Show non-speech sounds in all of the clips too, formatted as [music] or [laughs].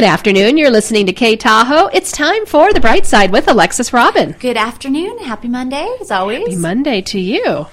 Good afternoon. You're listening to K Tahoe. It's time for The Bright Side with Alexis Robin. Good afternoon. Happy Monday, as always. Happy Monday to you.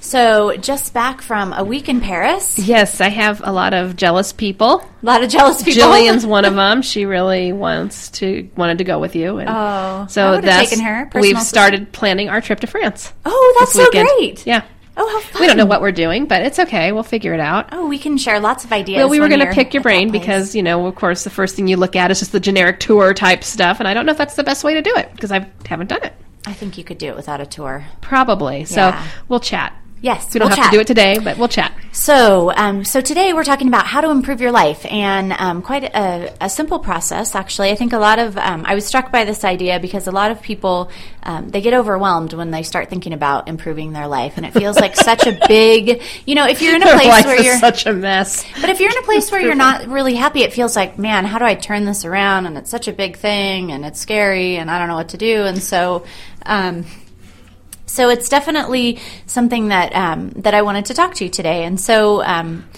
So, just back from a week in Paris. Yes, I have a lot of jealous people. A lot of jealous people. Jillian's one of [laughs] them. She really wants to wanted to go with you. And Oh, so would've that's taken her, we've started planning our trip to France. Oh, that's so weekend. great. Yeah, Oh, we don't know what we're doing, but it's okay. We'll figure it out. Oh, we can share lots of ideas. Well, we were going to pick your brain because, you know, of course, the first thing you look at is just the generic tour type stuff, and I don't know if that's the best way to do it because I haven't done it. I think you could do it without a tour. Probably. So Yeah. we'll chat. Yes, We don't we'll have chat. to do it today, but we'll chat. So, um, so today we're talking about how to improve your life, and um, quite a, a simple process. Actually, I think a lot of um, I was struck by this idea because a lot of people um, they get overwhelmed when they start thinking about improving their life, and it feels like [laughs] such a big, you know, if you're in a place where you're such a mess. But if you're in a place where you're not [laughs] really happy, it feels like, man, how do I turn this around? And it's such a big thing, and it's scary, and I don't know what to do. And so, um, so it's definitely something that um, that I wanted to talk to you today. And so, um,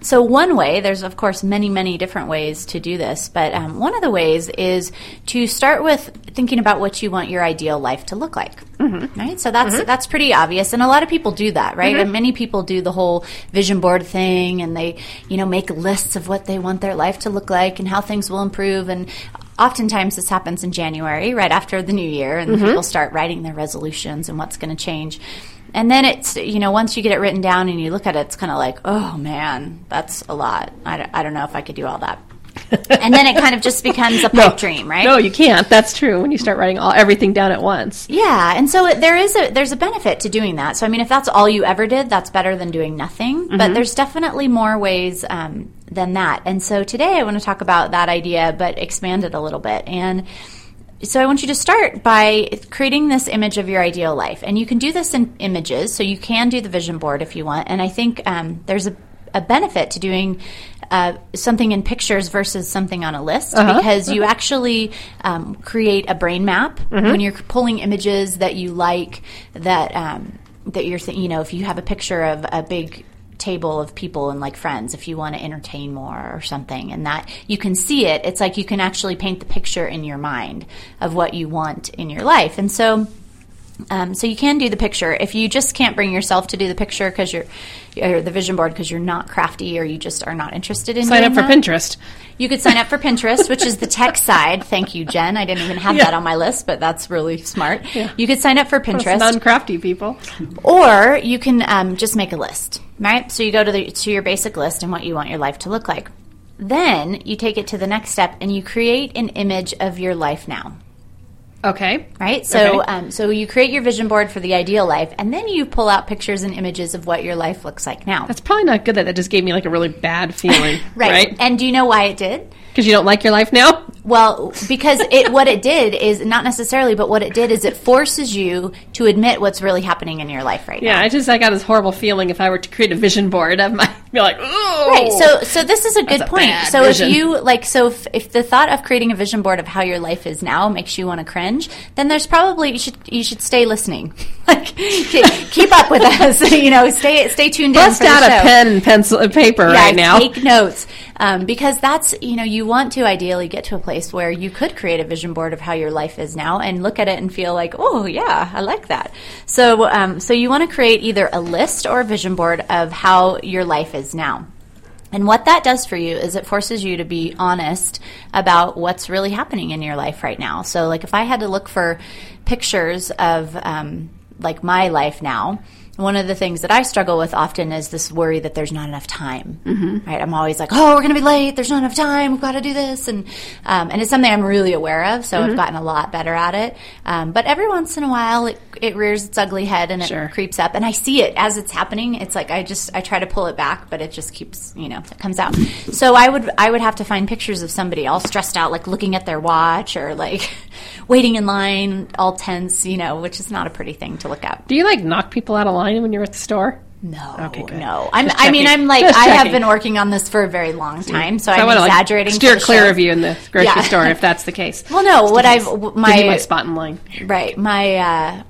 so one way, there's of course many, many different ways to do this, but um, one of the ways is to start with thinking about what you want your ideal life to look like. Mm-hmm. Right. So that's that's pretty obvious, and a lot of people do that, right? And many people do the whole vision board thing, and they, you know, make lists of what they want their life to look like and how things will improve. And oftentimes this happens in January, right after the new year, and mm-hmm. people start writing their resolutions and what's going to change. And then it's, you know, once you get it written down and you look at it, it's kind of like, oh man, that's a lot. I don't, I don't know if I could do all that. And then it kind of just becomes a [laughs] pipe dream, right? No, you can't. That's true. When you start writing all everything down at once. Yeah, and so there is a there's a benefit to doing that. So I mean, if that's all you ever did, that's better than doing nothing. But there's definitely more ways um, than that. And so today I want to talk about that idea, but expand it a little bit. And so I want you to start by creating this image of your ideal life, and you can do this in images. So you can do the vision board if you want. And I think um, there's a a benefit to doing uh, something in pictures versus something on a list because you actually um, create a brain map when you're pulling images that you like that um, that you're th- you know if you have a picture of a big table of people and like friends if you want to entertain more or something and that you can see it it's like you can actually paint the picture in your mind of what you want in your life. And so um, so you can do the picture if you just can't bring yourself to do the picture because you're or the vision board because you're not crafty or you just are not interested in it. Sign up for that. Pinterest. You could sign up for Pinterest, which is the tech [laughs] side. Thank you, Jen. I didn't even have Yeah. that on my list, but that's really smart. You could sign up for Pinterest, Non-crafty people. or you can um, just make a list, right? So you go to the to your basic list and what you want your life to look like. Then you take it to the next step and you create an image of your life now Okay. right? So, Okay. um, so you create your vision board for the ideal life, and then you pull out pictures and images of what your life looks like now. That's probably not good. That that just gave me like a really bad feeling. [laughs] right. Right. And do you know why it did? Because you don't like your life now. Well, because it what it did is not necessarily, but what it did is it forces you to admit what's really happening in your life right Yeah. now. Yeah, I just I got this horrible feeling if I were to create a vision board, I might be like, oh. Right. So, so this is a good a point. So, vision. if you like, so if, if the thought of creating a vision board of how your life is now makes you want to cringe, then there's probably you should you should stay listening. [laughs] like, keep, keep up with us. [laughs] you know, stay stay tuned bust in for out the a pen and pencil and paper yeah, right now. take notes um, because that's you know you want to ideally get to a place where you could create a vision board of how your life is now and look at it and feel like oh yeah I like that. So um, so you want to create either a list or a vision board of how your life is now. And what that does for you is it forces you to be honest about what's really happening in your life right now. So, like, if I had to look for pictures of um, like my life now, one of the things that I struggle with often is this worry that there's not enough time. Mm-hmm. Right? I'm always like, oh, we're going to be late. There's not enough time. We've got to do this, and um, and it's something I'm really aware of. So I've gotten a lot better at it. Um, but every once in a while, it, it rears its ugly head and it Sure. creeps up, and I see it as it's happening. It's like I just I try to pull it back, but it just keeps you know it comes out. So I would I would have to find pictures of somebody all stressed out, like looking at their watch or like [laughs] waiting in line, all tense, you know, which is not a pretty thing to look at. Do you like knock people out of line when you're at the store? No, Okay, good. no. I'm, I mean. I'm like Just I have been working on this for a very long time, so I I'm like, exaggerating. for steer clear show. of you in the grocery Yeah. store if that's the [laughs] case. Well, no. What I've w- Give you my my spot in line. Right. My uh,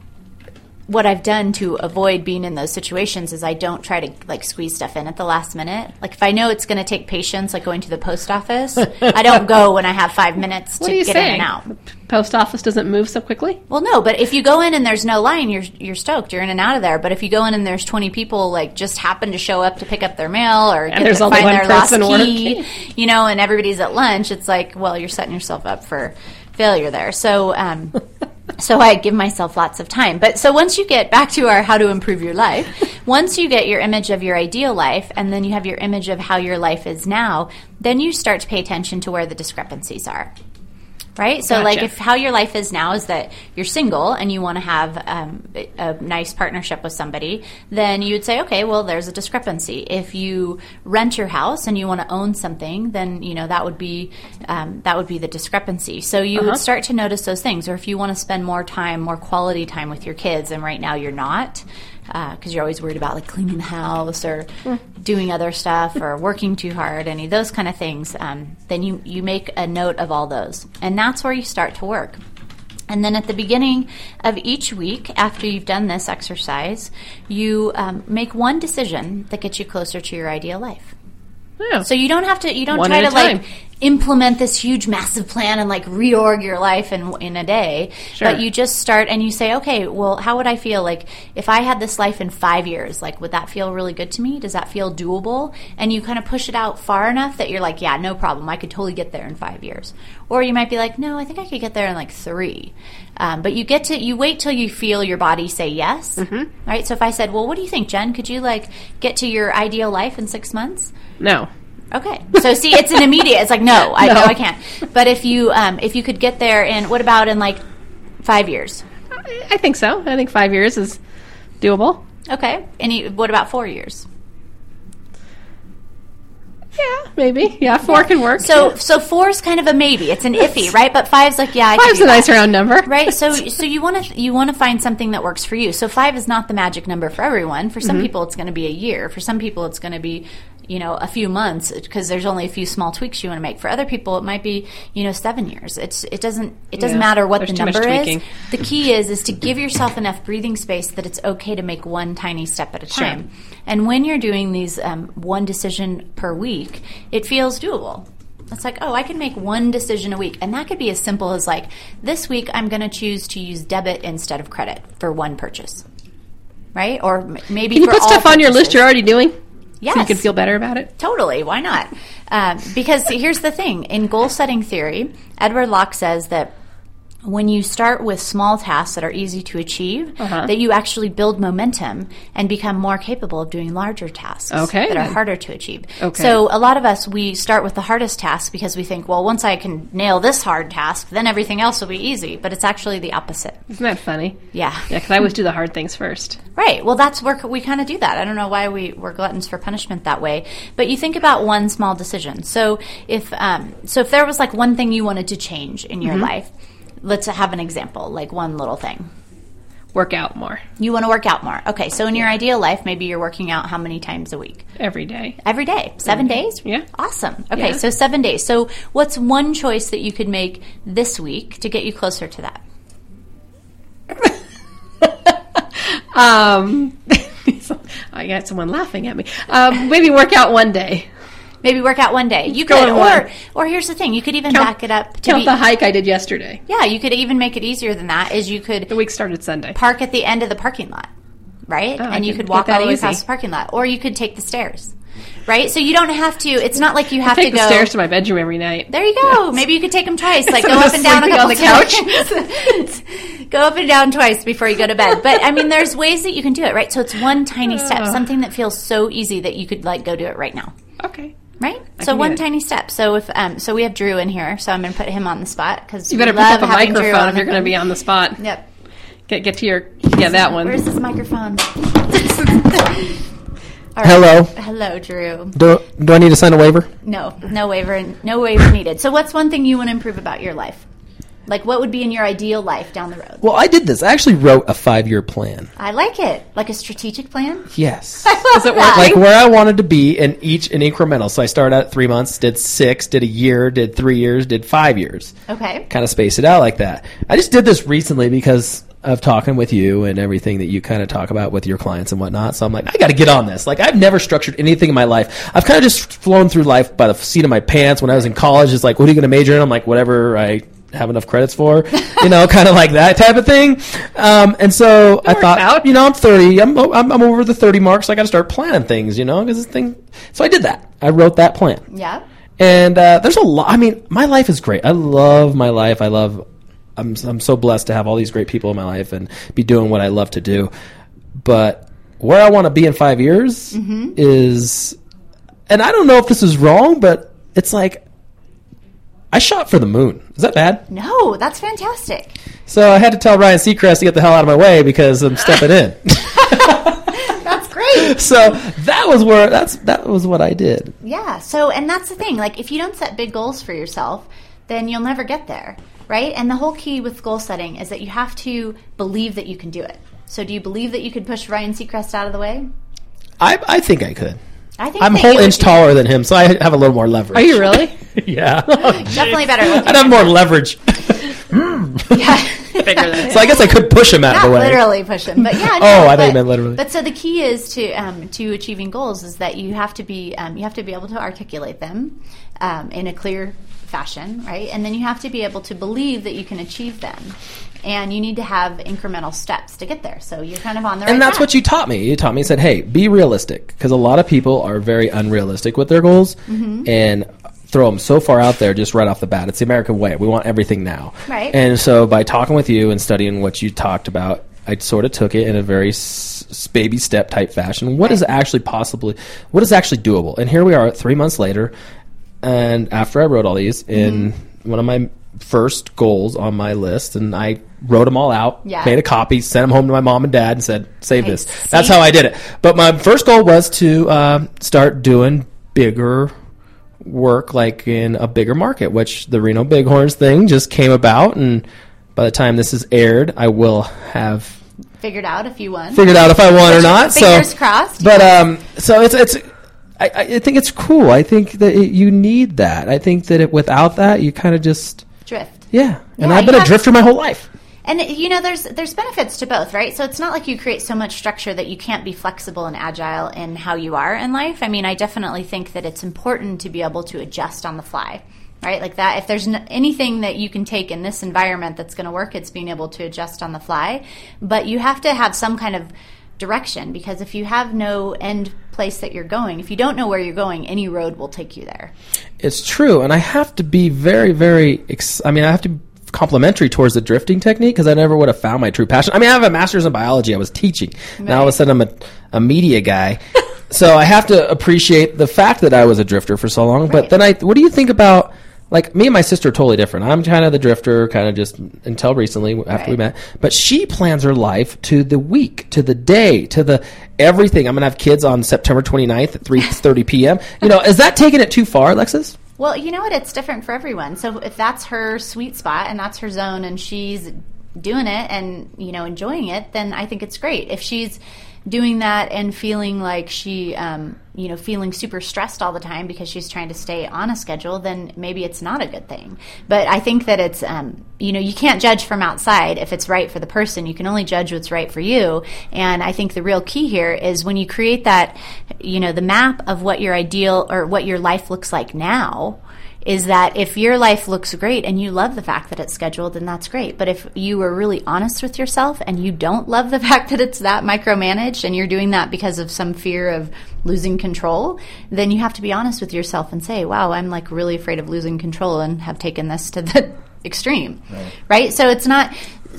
what I've done to avoid being in those situations is I don't try to like squeeze stuff in at the last minute. Like if I know it's going to take patience, like going to the post office, I don't go when I have five minutes to get saying? in and out. Post office doesn't move so quickly. Well, no, but if you go in and there's no line, you're you're stoked. You're in and out of there. But if you go in and there's 20 people like just happen to show up to pick up their mail or get there's to find their lost key, you know, and everybody's at lunch, it's like, well, you're setting yourself up for failure there. So, um, [laughs] so I give myself lots of time. But so once you get back to our how to improve your life, [laughs] once you get your image of your ideal life, and then you have your image of how your life is now, then you start to pay attention to where the discrepancies are. Right? So, like, if how your life is now is that you're single and you want to have um, a nice partnership with somebody, then you would say, okay, well, there's a discrepancy. If you rent your house and you want to own something, then you know that would be um, that would be the discrepancy. So you would start to notice those things. Or if you want to spend more time, more quality time with your kids, and right now you're not because you're always worried about like cleaning the house or doing other stuff or working too hard, any of those kind of things, um, then you, you make a note of all those. And that's where you start to work. And then at the beginning of each week, after you've done this exercise, you um, make one decision that gets you closer to your ideal life. Yeah. So you don't have to. You don't One try to like implement this huge, massive plan and like reorg your life in in a day. Sure. But you just start and you say, okay, well, how would I feel like if I had this life in five years? Like, would that feel really good to me? Does that feel doable? And you kind of push it out far enough that you're like, yeah, no problem. I could totally get there in five years. Or you might be like, no, I think I could get there in like three. Um, but you get to you wait till you feel your body say yes, Mm-hmm. right? So if I said, well, what do you think, Jen? Could you like get to your ideal life in six months? no. Okay. So see, it's an immediate. It's like no, [laughs] I No. know I can't. But if you um, if you could get there and what about in like five years? I, I think so. I think five years is doable. Okay. And you, what about four years? Yeah, maybe. Yeah, four can work. So so four is kind of a maybe. It's an iffy, [laughs] right? But five's like yeah, I five's a that. nice round number. right so [laughs] so you want to you want to find something that works for you so five is not the magic number for everyone for Mm-hmm. some people it's going to be a year for some people it's going to be you know a few months because there's only a few small tweaks you want to make for other people it might be you know seven years it's it doesn't it doesn't Yeah, matter what the number is the key is is to give yourself enough breathing space that it's okay to make one tiny step at a Sure. time and when you're doing these um, one decision per week it feels doable it's like, oh, I can make one decision a week. And that could be as simple as like, this week I'm going to choose to use debit instead of credit for one purchase. Right? Or maybe Can you for put stuff on your list you're already doing? So you Yes. can feel better about it? Totally. Why not? Um, because here's the thing in goal setting theory, Edward Locke says that when you start with small tasks that are easy to achieve, Uh-huh. that you actually build momentum and become more capable of doing larger tasks Okay, that are harder to achieve. Okay. So a lot of us we start with the hardest task because we think, well, once I can nail this hard task, then everything else will be easy. But it's actually the opposite. Isn't that funny? Yeah. Yeah, because I always do the hard things first. Right. Well, that's where we kind of do that. I don't know why we, we're gluttons for punishment that way, but you think about one small decision. So if um, so, if there was like one thing you wanted to change in your life, let's have an example, like one little thing. Work out more You want to work out more. Okay. So in your ideal life, maybe you're working out how many times a week? every day. Every day, 7 days. Yeah. Awesome. Okay. Yeah. So seven days. So what's one choice that you could make this week to get you closer to that? [laughs] Um, [laughs] I got someone laughing at me. Um, maybe work out one day. Maybe work out one day. You could, or one. or here's the thing: you could even Count- back it up to Count be. the hike I did yesterday. Yeah, you could even make it easier than that. Is you could The week started Sunday. park at the end of the parking lot, right? Oh, I and you could walk all the way across the parking lot, or you could take the stairs, right? So you don't have to. It's not like you have Take to the go. stairs to my bedroom every night. there you go. Maybe you could take them twice, like [laughs] go up and down a couple on the couch. [laughs] go up and down twice before you go to bed. But I mean, there's ways that you can do it, right? So it's one tiny step, Uh. something that feels so easy that you could like go do it right now. Okay. Right, I so one tiny step. So if um, so, we have Drew in here. So I'm going to put him on the spot because You better pick up a microphone if you're going to be on the spot. Yep. Get get to your yeah that one. Where's this microphone? [laughs] All right. Hello. Hello, Drew. Do, do I need to sign a waiver? No, no waiver, no waiver needed. So, what's one thing you want to improve about your life? Like, what would be in your ideal life down the road? Well, I did this. I actually wrote a five year plan. I like it, like a strategic plan. Yes. [laughs] Is it that. like where I wanted to be in each an incremental. So I started out at three months, did six, did a year, did three years, did five years. Okay. Kind of space it out like that. I just did this recently because of talking with you and everything that you kind of talk about with your clients and whatnot. So I'm like, I got to get on this. Like, I've never structured anything in my life. I've kind of just flown through life by the seat of my pants. When I was in college, it's like, what are you going to major in? I'm like, whatever I have enough credits for, you know, [laughs] kind of like that type of thing. Um, and so I thought, out. you know, I'm 30. I'm, I'm, I'm over the 30 mark, so I got to start planning things, you know, because this thing. So I did that. I wrote that plan. Yeah. And uh, there's a lot. I mean, my life is great. I love my life. I love. I'm I'm so blessed to have all these great people in my life and be doing what I love to do. But where I want to be in five years is, and I don't know if this is wrong, but it's like I shot for the moon. Is that bad? No, that's fantastic. So I had to tell Ryan Seacrest to get the hell out of my way because I'm stepping in. [laughs] [laughs] That's great. so that was where that's that was what I did. Yeah. So, and that's the thing. Like, if you don't set big goals for yourself, then you'll never get there, right? And the whole key with goal setting is that you have to believe that you can do it. So, do you believe that you could push Ryan Seacrest out of the way? I I think I could. I think I'm a whole inch taller than him, so I have a little more leverage. Are you really? [laughs] yeah. [laughs] Definitely better. looking. I'd have more leverage. [laughs] Yeah. Bigger than So I guess I could push him out Not of the way. literally push him, but yeah. Oh, no, I thought you but- meant literally. But so the key is to um, to achieving goals is that you have to be um, you have to be able to articulate them um, in a clear fashion, right? And then you have to be able to believe that you can achieve them, and you need to have incremental steps to get there. So you're kind of on the right And that's track. what you taught me. You taught me, said, hey, be realistic. Because a lot of people are very unrealistic with their goals Mm-hmm. and throw them so far out there just right off the bat. It's the American way. We want everything now. Right. And so by talking with you and studying what you talked about, I sort of took it in a very s- baby step type fashion. What is Right. actually possibly, what is actually doable? And here we are three months later. And after I wrote all these in Mm-hmm. one of my first goals on my list, and I wrote them all out, Yeah. made a copy, sent them home to my mom and dad, and said, "Save Hey, this." That's how I did it. But my first goal was to uh, start doing bigger work, like in a bigger market, which the Reno Bighorns thing just came about, and by the time this is aired, I will have figured out if you won. figured out if I won or not. Fingers so, crossed. But um, so it's it's. I, I think it's cool. I think that it, you need that. I think that it, without that, you kind of just drift. yeah. And Yeah, I've been a drifter my whole life. And you know, there's there's benefits to both, right? So it's not like you create so much structure that you can't be flexible and agile in how you are in life. I mean, I definitely think that it's important to be able to adjust on the fly, right? Like that. If there's n- anything that you can take in this environment that's going to work, it's being able to adjust on the fly. But you have to have some kind of direction because if you have no end place that you're going, if you don't know where you're going, any road will take you there. It's true, and I have to be very, very. Ex- I mean, I have to complimentary towards the drifting technique because I never would have found my true passion. I mean, I have a master's in biology. I was teaching. Now all of a sudden, I'm a, a media guy. [laughs] so I have to appreciate the fact that I was a drifter for so long. But then I, what do you think about? Like me and my sister are totally different. I'm kind of the drifter, kind of just until recently after we met. But she plans her life to the week, to the day, to the everything. I'm gonna have kids on September 29th at 3:30 p.m. You know, is that taking it too far, Alexis? Well, you know what? It's different for everyone. So if that's her sweet spot and that's her zone and she's doing it and, you know, enjoying it, then I think it's great. If she's doing that and feeling like she, um, you know, feeling super stressed all the time because she's trying to stay on a schedule, then maybe it's not a good thing. But I think that it's, um, you know, you can't judge from outside if it's right for the person. You can only judge what's right for you. And I think the real key here is when you create that, you know, the map of what your ideal or what your life looks like now is that if your life looks great and you love the fact that it's scheduled, then that's great. But if you are really honest with yourself and you don't love the [laughs] fact that it's that micromanaged and you're doing that because of some fear of losing control, then you have to be honest with yourself and say, wow, I'm like really afraid of losing control and have taken this to the [laughs] extreme. Right? So it's not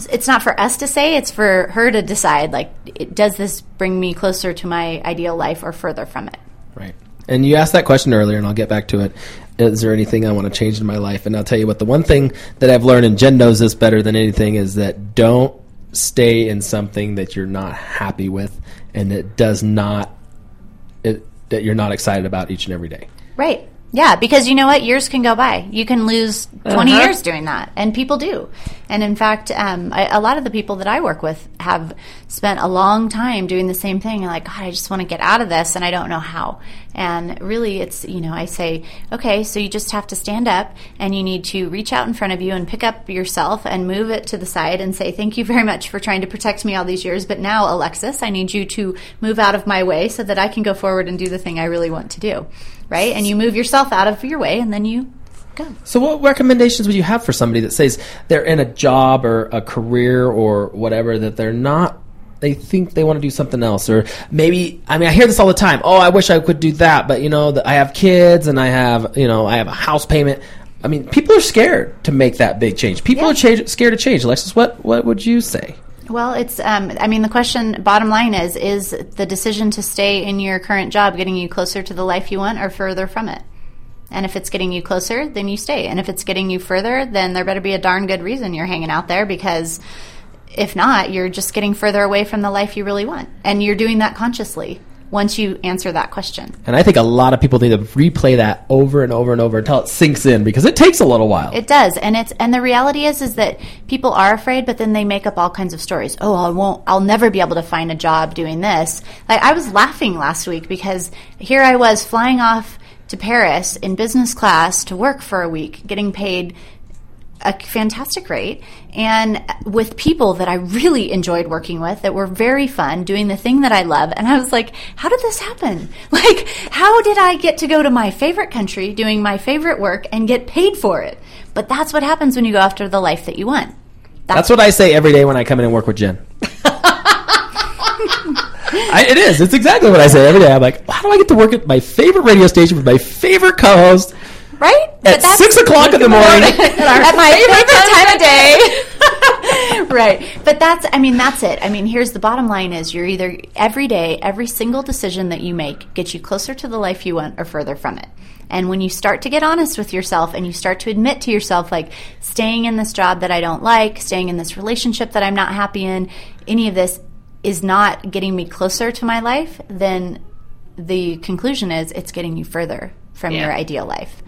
it's not for us to say, it's for her to decide like does this bring me closer to my ideal life or further from it? Right. And you asked that question earlier, and I'll get back to it. Is there anything I want to change in my life? And I'll tell you what, the one thing that I've learned, and Jen knows this better than anything, is that don't stay in something that you're not happy with and that does not, it, that you're not excited about each and every day. Right. Yeah, because you know what? Years can go by. You can lose 20 Uh-huh. years doing that, and people do. And in fact, um, I, a lot of the people that I work with have spent a long time doing the same thing. And like, God, I just want to get out of this, and I don't know how. And really, it's you know, I say, okay, so you just have to stand up, and you need to reach out in front of you and pick up yourself and move it to the side and say, thank you very much for trying to protect me all these years, but now, Alexis, I need you to move out of my way so that I can go forward and do the thing I really want to do, right? And you move yourself out of your way, and then you go. So, what recommendations would you have for somebody that says they're in a job or a career or whatever that they're not? They think they want to do something else, or maybe I mean I hear this all the time. Oh, I wish I could do that, but you know that I have kids and I have you know I have a house payment. I mean, people are scared to make that big change. People Yeah. are change, scared to change. Alexis, what what would you say? Well, it's, um, I mean, the question, bottom line is, is the decision to stay in your current job getting you closer to the life you want or further from it? And if it's getting you closer, then you stay. And if it's getting you further, then there better be a darn good reason you're hanging out there because if not, you're just getting further away from the life you really want. And you're doing that consciously once you answer that question. And I think a lot of people need to replay that over and over and over until it sinks in because it takes a little while. It does, and it's and the reality is is that people are afraid, but then they make up all kinds of stories. Oh, I won't. I'll never be able to find a job doing this. Like I was laughing last week because here I was flying off to Paris in business class to work for a week, getting paid a fantastic rate and with people that I really enjoyed working with that were very fun doing the thing that I love and I was like how did this happen [laughs] like how did I get to go to my favorite country doing my favorite work and get paid for it but that's what happens when you go after the life that you want That's what I say every day when I come in and work with Jen. [laughs] I, it is. It's exactly what I say every day. I'm like, how do I get to work at my favorite radio station with my favorite co-host right at six o'clock in the morning? [laughs] at my favorite time of day. [laughs] right. But that's, I mean, that's it. I mean, here's the bottom line is you're either every day, every single decision that you make gets you closer to the life you want or further from it. And when you start to get honest with yourself and you start to admit to yourself, like, staying in this job that I don't like, staying in this relationship that I'm not happy in, any of this is not getting me closer to my life, then the conclusion is it's getting you further from Yeah. your ideal life.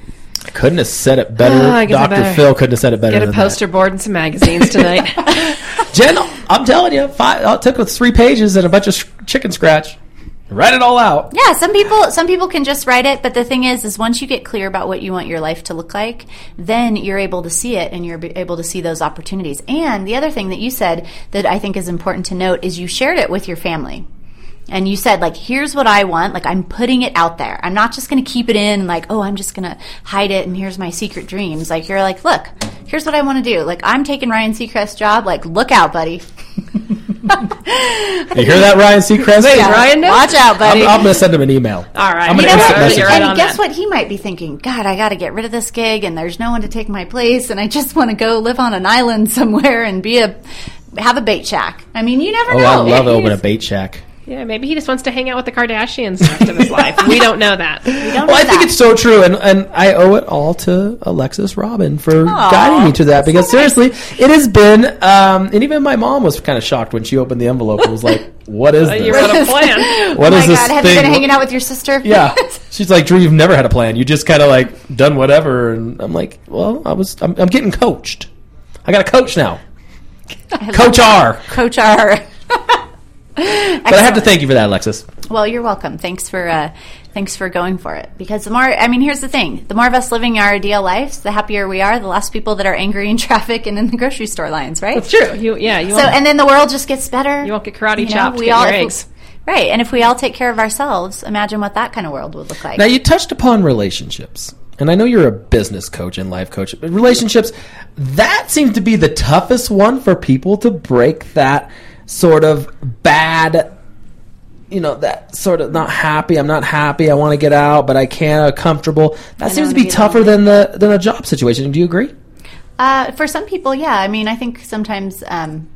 Couldn't have said it better. Oh, I guess I Dr. better Phil couldn't have said it better Get a than poster board and some magazines tonight. [laughs] [laughs] Jen, I'm telling you, five, it took us three pages and a bunch of chicken scratch. Write it all out. Yeah, some people some people can just write it, but the thing is is once you get clear about what you want your life to look like, then you're able to see it and you're able to see those opportunities. And the other thing that you said that I think is important to note is you shared it with your family. And you said like here's what I want, like I'm putting it out there. I'm not just going to keep it in like, oh, I'm just going to hide it and here's my secret dreams. Like you're like, look, here's what I want to do. Like I'm taking Ryan Seacrest's job, like look out, buddy. [laughs] You hear that, Ryan Seacrest? Yeah. Ryan knows? Watch out, buddy. I'm, I'm going to send him an email. All right. I'm You know what? message right and guess that. what he might be thinking? God, I got to get rid of this gig, and there's no one to take my place, and I just want to go live on an island [laughs] somewhere and be a have a bait shack. I mean, you never Oh, know. I love He's- opening a bait shack. Yeah, maybe he just wants to hang out with the Kardashians the rest of his life. We don't know that. [laughs] don't Well, know I think it's so true, and, and I owe it all to Alexis Robin for Aw, guiding me to that. Because so nice. seriously, it has been, um, and even my mom was kind of shocked when she opened the envelope and was like, "What is this? [laughs] You this?" wrote a plan. [laughs] What oh is my this God, have thing? you been hanging out with your sister? Yeah, she's like, "Drew, you've never had a plan. You just kind of like done whatever." And I'm like, "Well, I was. I'm, I'm getting coached. I got a coach now, Coach R." Coach R. But I have to thank you for that, Alexis. Well, you're welcome. Thanks for uh, thanks for going for it. Because the more, I mean, here's the thing: the more of us living our ideal lives, the happier we are. The less people that are angry in [laughs] traffic and in the grocery store lines, right? That's true. You, yeah, you So, and then the world just gets better. you won't get karate You know, chopped. we get all- your if we- Right, and if we all take care of ourselves, imagine what that kind of world would look like. Now you touched upon relationships. And I know you're a business coach and life coach, but relationships, that seems to be the toughest one for people to break that sort of bad, you know, that sort of not happy, I'm not happy, I want to get out, but I can't, I'm comfortable. That I seems to be tougher than the than a job situation. Do you agree? Uh, for some people, yeah. I mean, I think sometimes, um,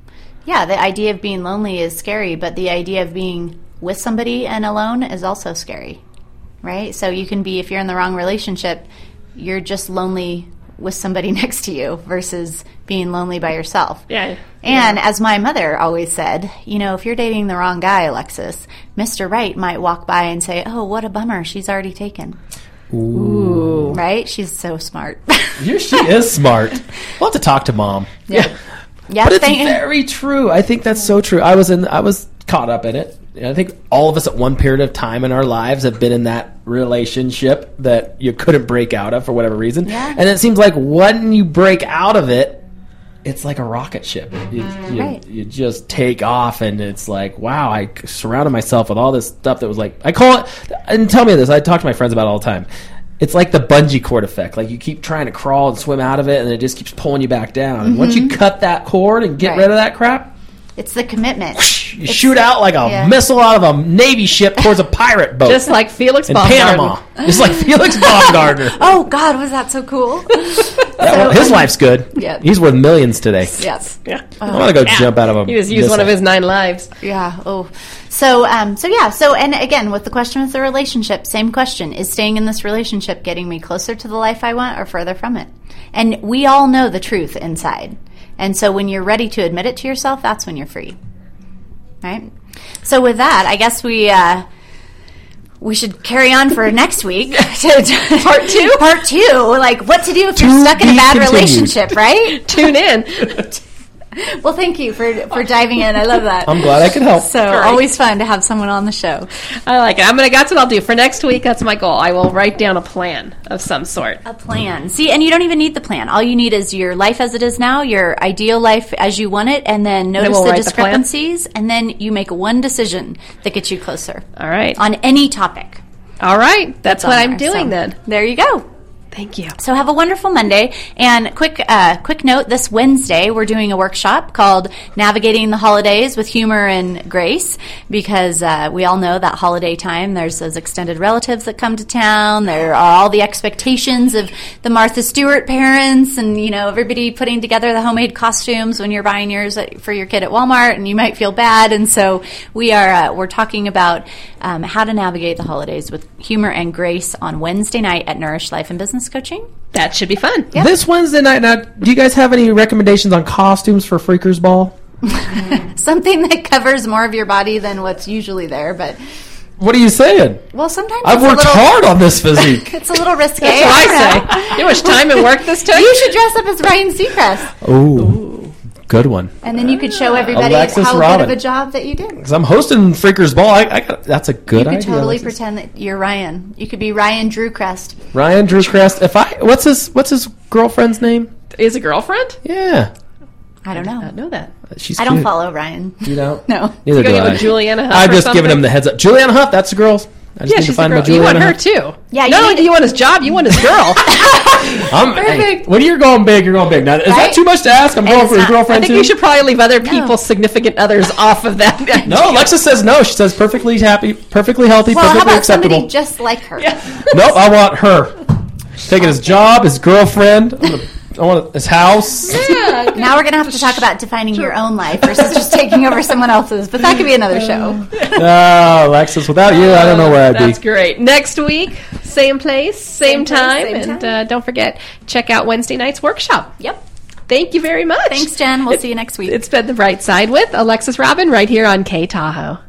yeah, the idea of being lonely is scary, but the idea of being with somebody and alone is also scary, right? So you can be, if you're in the wrong relationship, you're just lonely with somebody [laughs] next to you versus being lonely by yourself. Yeah. And as my mother always said, you know, if you're dating the wrong guy, Alexis, Mr. Right might walk by and say, "Oh, what a bummer, she's already taken." Ooh. Right? She's so smart. [laughs] Yeah, she is [laughs] smart. We'll have to talk to mom. Yeah. Yeah, but it's thank- very true. I think that's so true. I was in. I was caught up in it. And I think all of us at one period of time in our lives have been in that relationship that you couldn't break out of for whatever reason. Yeah. And it seems like when you break out of it, it's like a rocket ship. You, you, Right. you just take off, and it's like, wow, I surrounded myself with all this stuff that was like, I call it, and tell me this, I talk to my friends about it all the time. It's like the bungee cord effect. Like you keep trying to crawl and swim out of it, and it just keeps pulling you back down. And once you mm-hmm. cut that cord and get Right. rid of that crap, It's the commitment. you shoot out like a yeah. missile out of a navy ship towards a pirate boat Just like Felix in Baumgartner. Panama. Just like Felix [laughs] Baumgartner. Oh God, was that so cool? [laughs] Yeah, well, his life's good. Yeah. He's worth millions today. yes. Yeah. I want to go jump out of a. He was used one of his nine lives. Yeah. Oh. So um so yeah, so and again with the question with the relationship, same question. Is staying in this relationship getting me closer to the life I want or further from it? And we all know the truth inside. And so when you're ready to admit it to yourself, that's when you're free. Right? So with that, I guess we uh we should carry on for [laughs] next week. [laughs] Part two? Part two. Like what to do if To you're stuck in a bad continued. relationship, right? [laughs] Tune in. [laughs] Well, thank you for for diving in. I love that. I'm glad I could help. So Great. always fun to have someone on the show. I like it. I'm gonna. That's what I'll do for next week. That's my goal. I will write down a plan of some sort. A plan. See, and you don't even need the plan. All you need is your life as it is now, your ideal life as you want it, and then notice we'll the write the discrepancies, and then you make one decision that gets you closer All right. on any topic. All right. That's what I'm there. doing So, then. There you go. Thank you. So have a wonderful Monday. And quick, uh, quick note: this Wednesday we're doing a workshop called "Navigating the Holidays with Humor and Grace," because uh, we all know that holiday time. There's those extended relatives that come to town. There are all the expectations of the Martha Stewart parents, and you know everybody putting together the homemade costumes when you're buying yours at, for your kid at Walmart, and you might feel bad. And so we are uh, we're talking about um, how to navigate the holidays with humor and grace on Wednesday night at Nourish Life and Business Coaching. That should be fun. This Wednesday night, now, do you guys have any recommendations on costumes for Freakers Ball? [laughs] something that covers more of your body than what's usually there. But What are you saying? well, sometimes I've it's a worked little, hard on this physique. [laughs] It's a little risque. That's what I I say. You know how much time and work this took? [laughs] You should dress up as Ryan Seacrest, Ooh, good one. and then you could show everybody Alexis how Robin. good of a job that you did. Because I'm hosting Freakers Ball. I, I got, that's a good You could idea. totally Alexis. pretend that you're Ryan. You could be Ryan Drew Crest. Ryan Drew Crest. If I what's his what's his girlfriend's name? Is a girlfriend? Yeah, I don't I know. don't know that. she's. I don't cute. follow Ryan. You don't. [laughs] No. Neither do I. go Juliana Hough I'm or just giving him the heads up. Juliana Hough. That's the girls. I just Yeah, need to she's a find girl. my You want her too. Yeah, you No, need- do you want his job? You want his girl. [laughs] I'm, hey, when you're going big, you're going big. Now, is that too much to ask? I'm going it's for his not. I girlfriend think too. we should probably leave other people's significant others [laughs] off of that. [laughs] No, Alexa says no. She says perfectly happy, perfectly healthy, Well, how perfectly about acceptable. somebody just like her? nope, I want her. Taking his job, his girlfriend. I'm gonna, I want his house. [laughs] Yeah. Now we're going to have to talk about defining your own life versus just taking over someone else's, but that could be another show. No, Alexis, without you, I don't know where I'd That's be. That's great. Next week, same place, same, Same place, time, same and time. Uh, don't forget check out Wednesday night's workshop. Yep. Thank you very much. Thanks, Jen. We'll see you next week. It's been the bright side with Alexis Robin right here on K Tahoe.